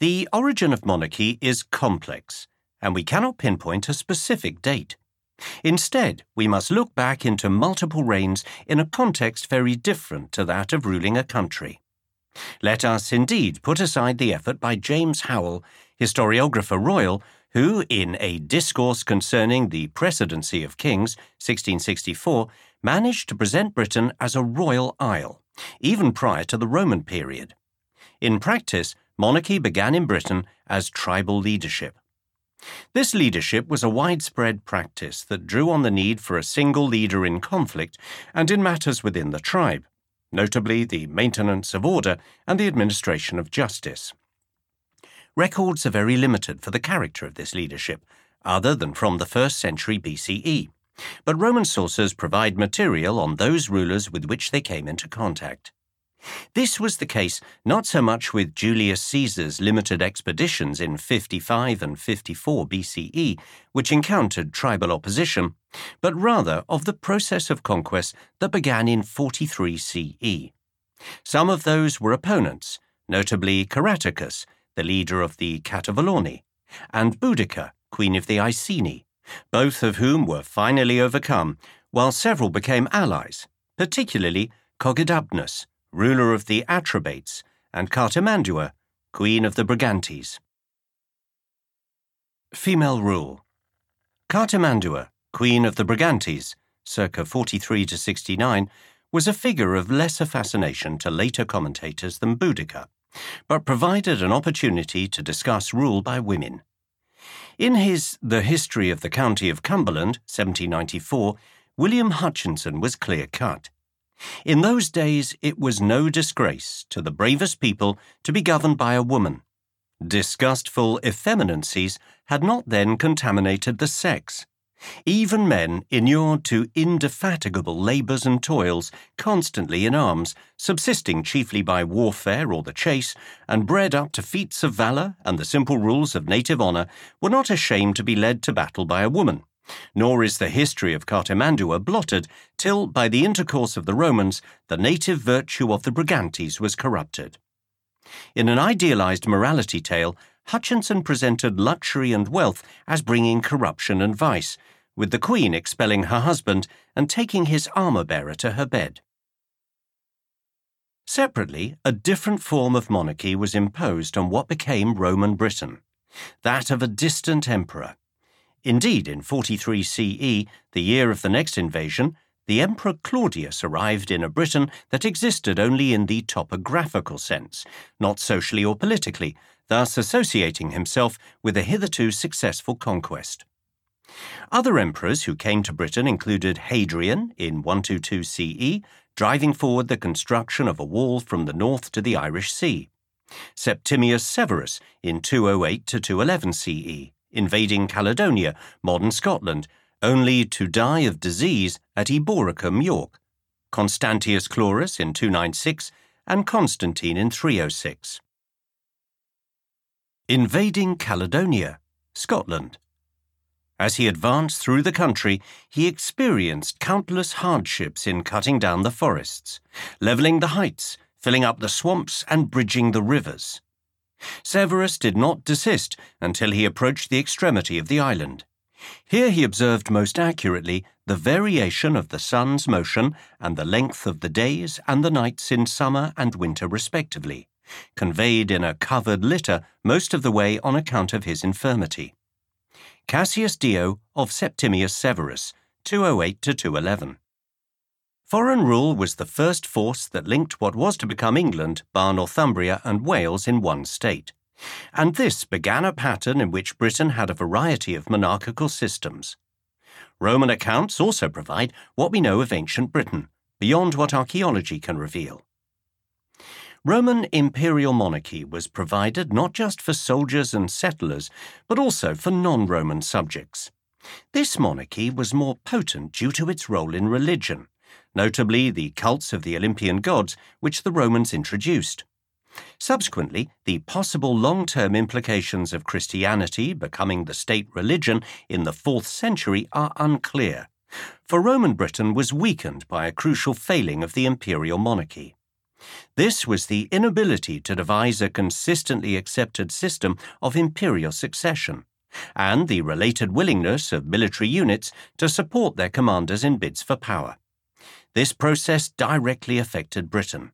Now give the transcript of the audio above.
The origin of monarchy is complex, and we cannot pinpoint a specific date. Instead, we must look back into multiple reigns in a context very different to that of ruling a country. Let us indeed put aside the effort by James Howell, historiographer royal, who, in a discourse concerning the precedency of kings, 1664, managed to present Britain as a royal isle, even prior to the Roman period. In practice, monarchy began in Britain as tribal leadership. This leadership was a widespread practice that drew on the need for a single leader in conflict and in matters within the tribe, notably the maintenance of order and the administration of justice. Records are very limited for the character of this leadership, other than from the first century BCE, but Roman sources provide material on those rulers with which they came into contact. This was the case not so much with Julius Caesar's limited expeditions in 55 and 54 BCE, which encountered tribal opposition, but rather of the process of conquest that began in 43 CE. Some of those were opponents, notably Caratacus, the leader of the Catuvellauni, and Boudica, queen of the Iceni, both of whom were finally overcome, while several became allies, particularly Cogidubnus, ruler of the Atrebates, and Cartimandua, queen of the Brigantes. Female rule Cartimandua, queen of the Brigantes, circa 43 to 69, was a figure of lesser fascination to later commentators than Boudica, but provided an opportunity to discuss rule by women. In his The History of the County of Cumberland, 1794, William Hutchinson was clear cut. In those days, it was no disgrace to the bravest people to be governed by a woman. Disgustful effeminacies had not then contaminated the sex. Even men inured to indefatigable labours and toils, constantly in arms, subsisting chiefly by warfare or the chase, and bred up to feats of valour and the simple rules of native honour, were not ashamed to be led to battle by a woman nor is the history of Cartimandua blotted till, by the intercourse of the Romans, the native virtue of the Brigantes was corrupted. In an idealized morality tale, Hutchinson presented luxury and wealth as bringing corruption and vice, with the queen expelling her husband and taking his armor bearer to her bed. Separately, a different form of monarchy was imposed on what became Roman Britain, that of a distant emperor, Indeed, in 43 CE, the year of the next invasion, the Emperor Claudius arrived in a Britain that existed only in the topographical sense, not socially or politically, thus associating himself with a hitherto successful conquest. Other emperors who came to Britain included Hadrian in 122 CE, driving forward the construction of a wall from the north to the Irish Sea, Septimius Severus in 208 to 211 CE, invading Caledonia, modern Scotland, only to die of disease at Eboracum, York, Constantius Chlorus in 296, and Constantine in 306. Invading Caledonia, Scotland. As he advanced through the country, he experienced countless hardships in cutting down the forests, levelling the heights, filling up the swamps, and bridging the rivers. Severus did not desist until he approached the extremity of the island. Here he observed most accurately the variation of the sun's motion and the length of the days and the nights in summer and winter respectively, conveyed in a covered litter most of the way on account of his infirmity. Cassius Dio of Septimius Severus, 208 to 211. Foreign rule was the first force that linked what was to become England, bar Northumbria, and Wales in one state. And this began a pattern in which Britain had a variety of monarchical systems. Roman accounts also provide what we know of ancient Britain, beyond what archaeology can reveal. Roman imperial monarchy was provided not just for soldiers and settlers, but also for non Roman subjects. This monarchy was more potent due to its role in religion notably the cults of the Olympian gods, which the Romans introduced. Subsequently, the possible long term implications of Christianity becoming the state religion in the 4th century are unclear, for Roman Britain was weakened by a crucial failing of the imperial monarchy. This was the inability to devise a consistently accepted system of imperial succession, and the related willingness of military units to support their commanders in bids for power. This process directly affected Britain.